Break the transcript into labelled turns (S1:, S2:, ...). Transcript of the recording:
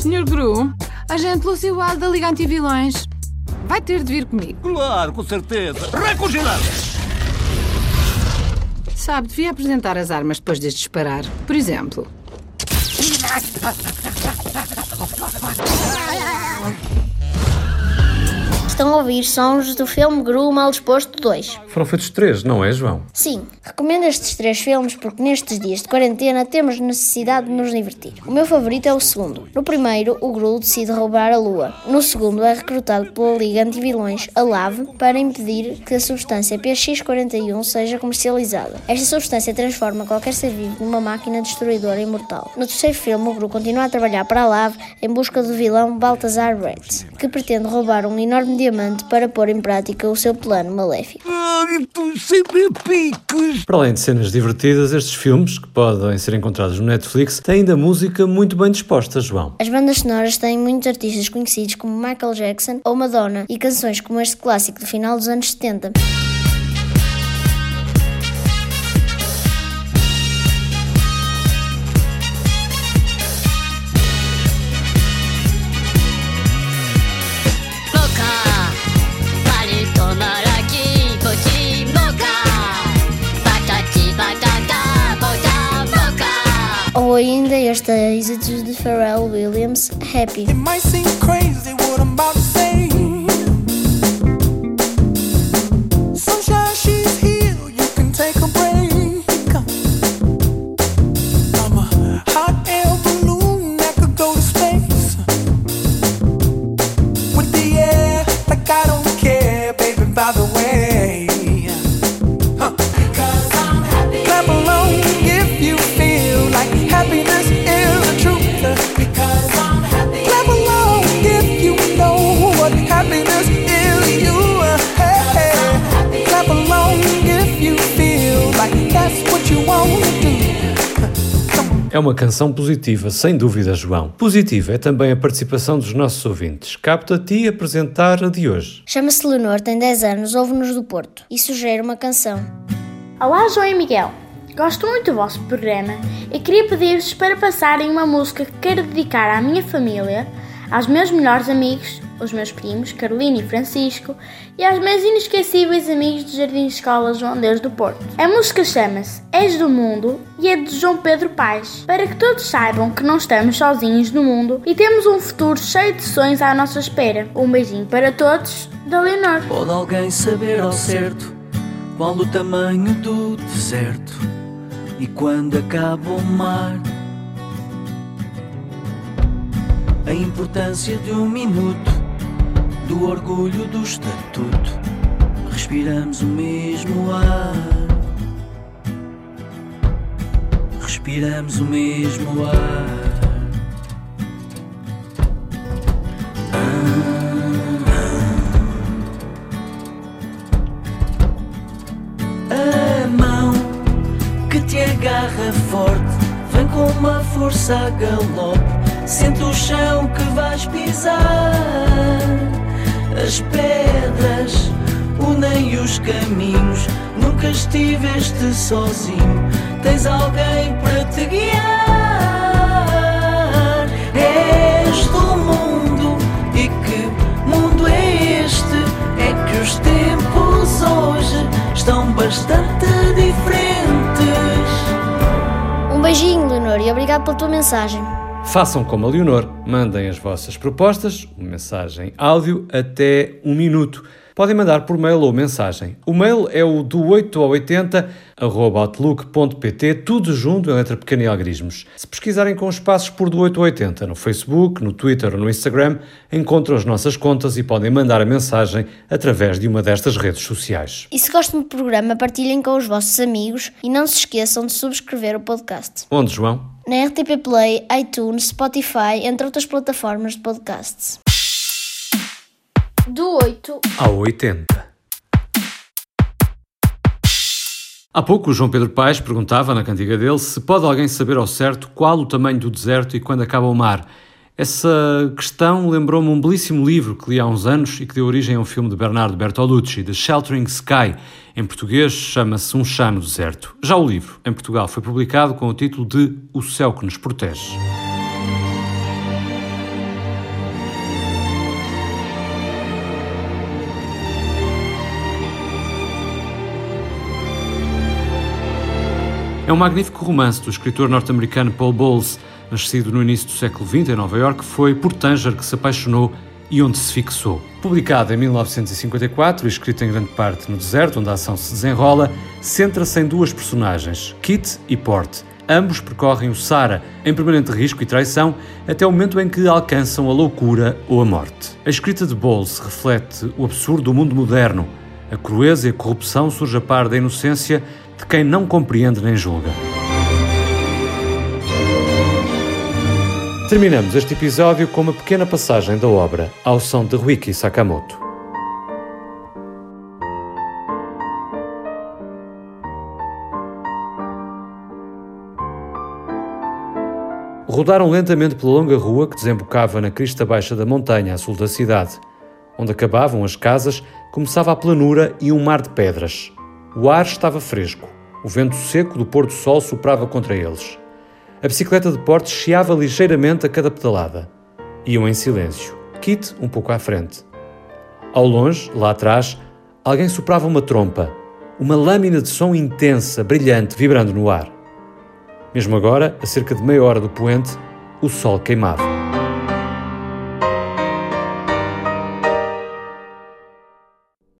S1: Sr. Gru, agente Lúcio Wild da Liga Antivilões. Vai ter de vir comigo.
S2: Claro, com certeza. Recongelar!
S1: Sabe, devia apresentar as armas depois de disparar. Por exemplo.
S3: Estão a ouvir sons do filme Gru Mal Disposto 2.
S4: Foram feitos três, não é, João?
S3: Sim, recomendo estes três filmes porque nestes dias de quarentena temos necessidade de nos divertir. O meu favorito é o segundo. No primeiro, o Gru decide roubar a Lua. No segundo, é recrutado pela Liga Antivilões, a LAV, para impedir que a substância PX41 seja comercializada. Esta substância transforma qualquer ser vivo numa máquina destruidora imortal. No terceiro filme, o Gru continua a trabalhar para a LAV em busca do vilão Balthazar Rex, que pretende roubar um enorme diamante para pôr em prática o seu plano maléfico.
S2: Ai, tu sempre piques!
S4: Para além de cenas divertidas, estes filmes, que podem ser encontrados no Netflix, têm ainda música muito bem disposta, João.
S3: As bandas sonoras têm muitos artistas conhecidos como Michael Jackson ou Madonna e canções como este clássico do final dos anos 70. Ainda este êxito de Pharrell Williams, Happy.
S4: É uma canção positiva, sem dúvida, João. Positiva é também a participação dos nossos ouvintes. Capto a ti apresentar a de hoje.
S3: Chama-se Leonor, tem 10 anos, ouve-nos do Porto e sugere uma canção.
S5: Olá, João e Miguel. Gosto muito do vosso programa e queria pedir-vos para passarem uma música que quero dedicar à minha família, aos meus melhores amigos, os meus primos, Carolina e Francisco, e aos meus inesquecíveis amigos do Jardim de Escola João Deus do Porto. A música chama-se És do Mundo e é de João Pedro Paes, para que todos saibam que não estamos sozinhos no mundo e temos um futuro cheio de sonhos à nossa espera. Um beijinho para todos, da Leonor.
S6: Pode alguém saber ao certo qual o tamanho do deserto e quando acaba o mar? A importância de um minuto, do orgulho do estatuto. Respiramos o mesmo ar. Respiramos o mesmo ar. A mão que te agarra forte vem com uma força a galope. Sente o chão que vais pisar. As pedras unem os caminhos. Nunca estiveste sozinho. Tens alguém para e
S3: obrigado pela tua mensagem.
S4: Façam como a Leonor, mandem as vossas propostas, uma mensagem áudio até um minuto. Podem mandar por mail ou mensagem. O mail é o do 8 ao 80 arroba outlook.pt, tudo junto em letra pequena e algarismos. Se pesquisarem com os passos por do 8 ao 80 no Facebook, no Twitter ou no Instagram, encontram as nossas contas e podem mandar a mensagem através de uma destas redes sociais.
S3: E se gostam do programa, partilhem com os vossos amigos e não se esqueçam de subscrever o podcast.
S4: Onde, João?
S3: Na RTP Play, iTunes, Spotify, entre outras plataformas de podcasts.
S5: Do 8
S4: Ao 80. Há pouco o João Pedro Paes perguntava na cantiga dele se pode alguém saber ao certo qual o tamanho do deserto e quando acaba o mar. Essa questão lembrou-me um belíssimo livro que li há uns anos e que deu origem a um filme de Bernardo Bertolucci, The Sheltering Sky. Em português chama-se Um Chá no Deserto. Já o livro, em Portugal, foi publicado com o título de O Céu que Nos Protege. É um magnífico romance do escritor norte-americano Paul Bowles nascido no início do século XX em Nova York, foi por Tanger que se apaixonou e onde se fixou. Publicado em 1954 e em grande parte no deserto, onde a ação se desenrola, centra-se em duas personagens, Kit e Port. Ambos percorrem o Sara em permanente risco e traição até o momento em que alcançam a loucura ou a morte. A escrita de Bowles reflete o absurdo do mundo moderno. A crueza e a corrupção surge a par da inocência de quem não compreende nem julga. Terminamos este episódio com uma pequena passagem da obra ao som de Ruiki Sakamoto. Rodaram lentamente pela longa rua que desembocava na crista baixa da montanha a sul da cidade. Onde acabavam as casas, começava a planura e um mar de pedras. O ar estava fresco. O vento seco do pôr do sol soprava contra eles. A bicicleta de portes chiava ligeiramente a cada pedalada. Iam em silêncio. Kit um pouco à frente. Ao longe, lá atrás, alguém soprava uma trompa. Uma lâmina de som intensa, brilhante, vibrando no ar. Mesmo agora, a cerca de meia hora do poente, o sol queimava.